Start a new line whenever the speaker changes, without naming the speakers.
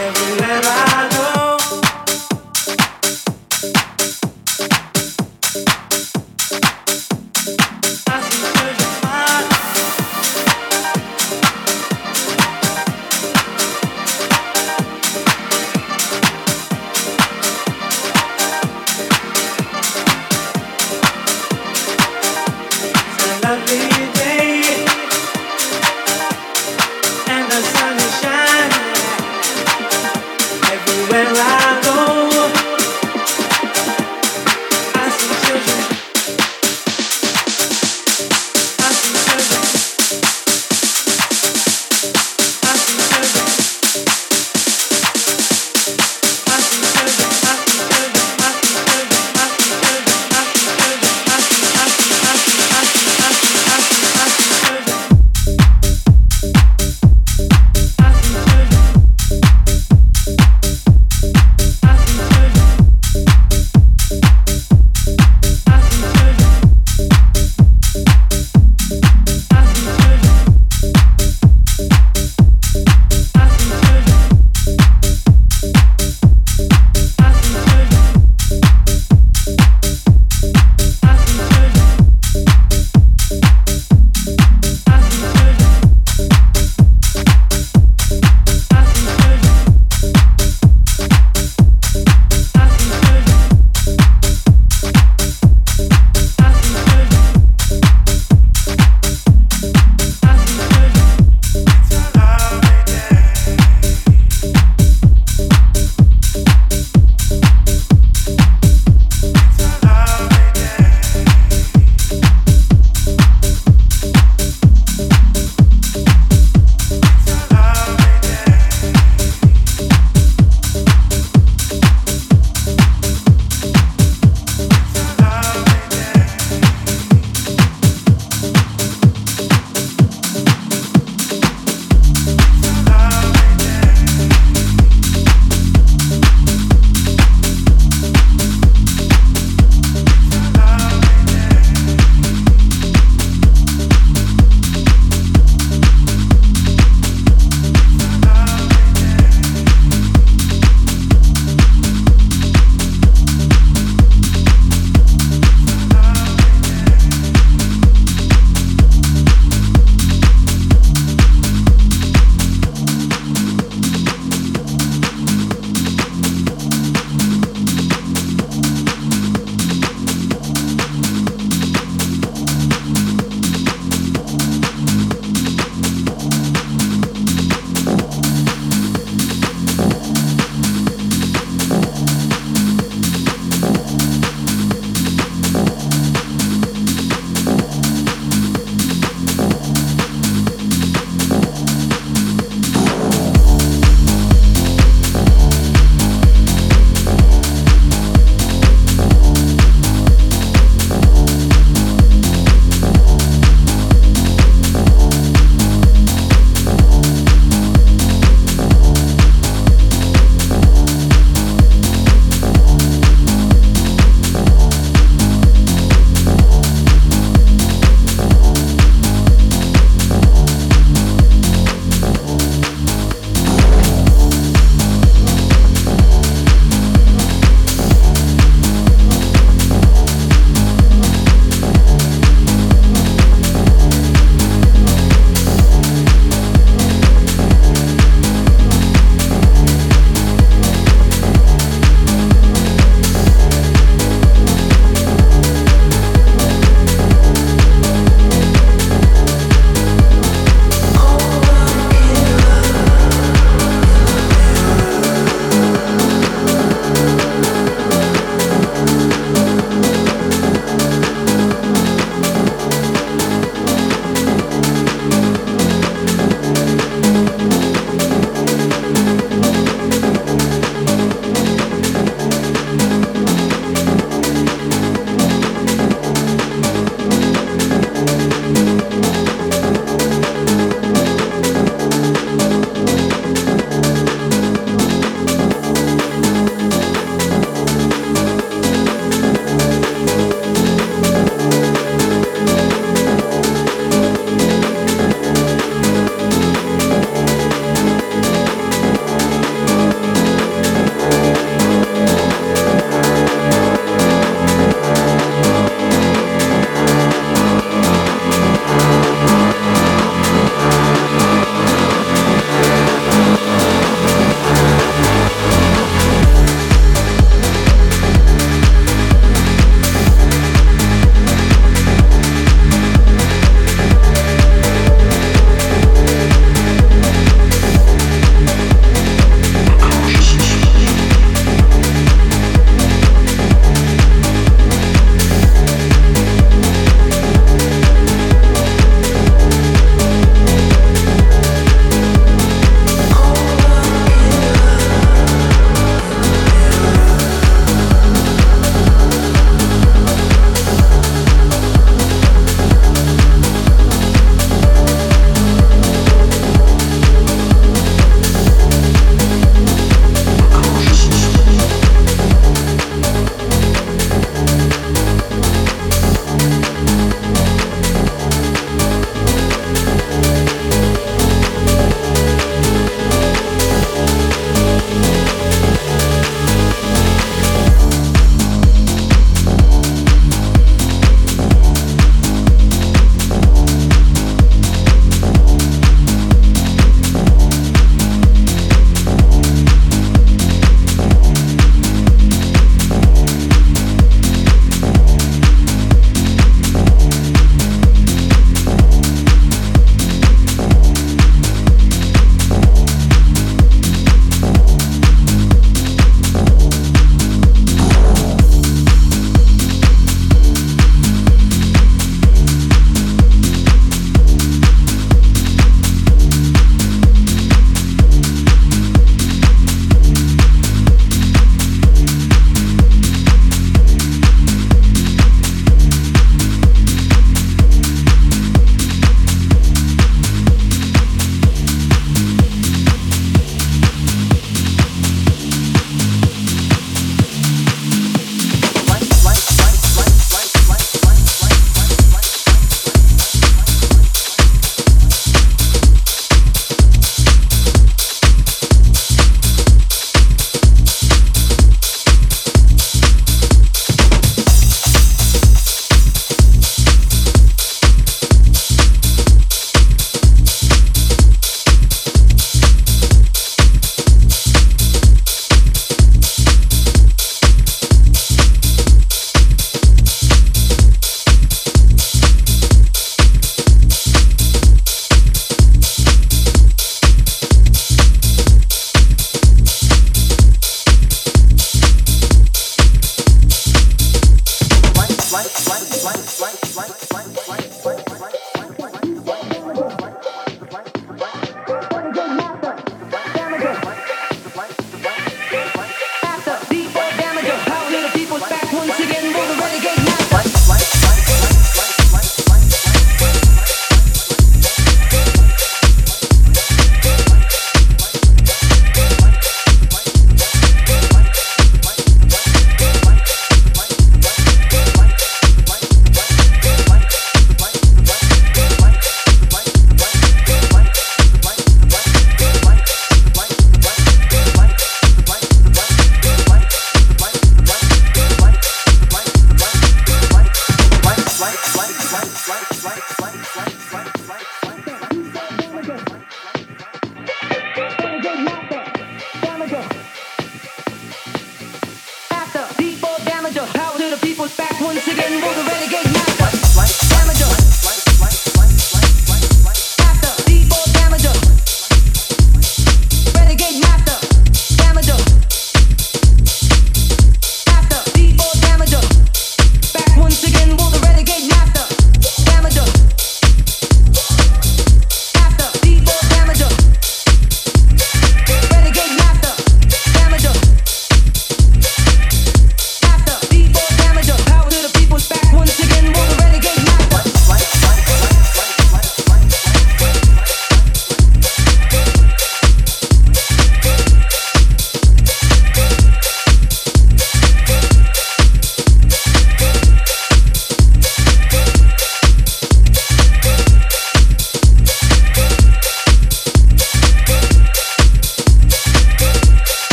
Everywhere.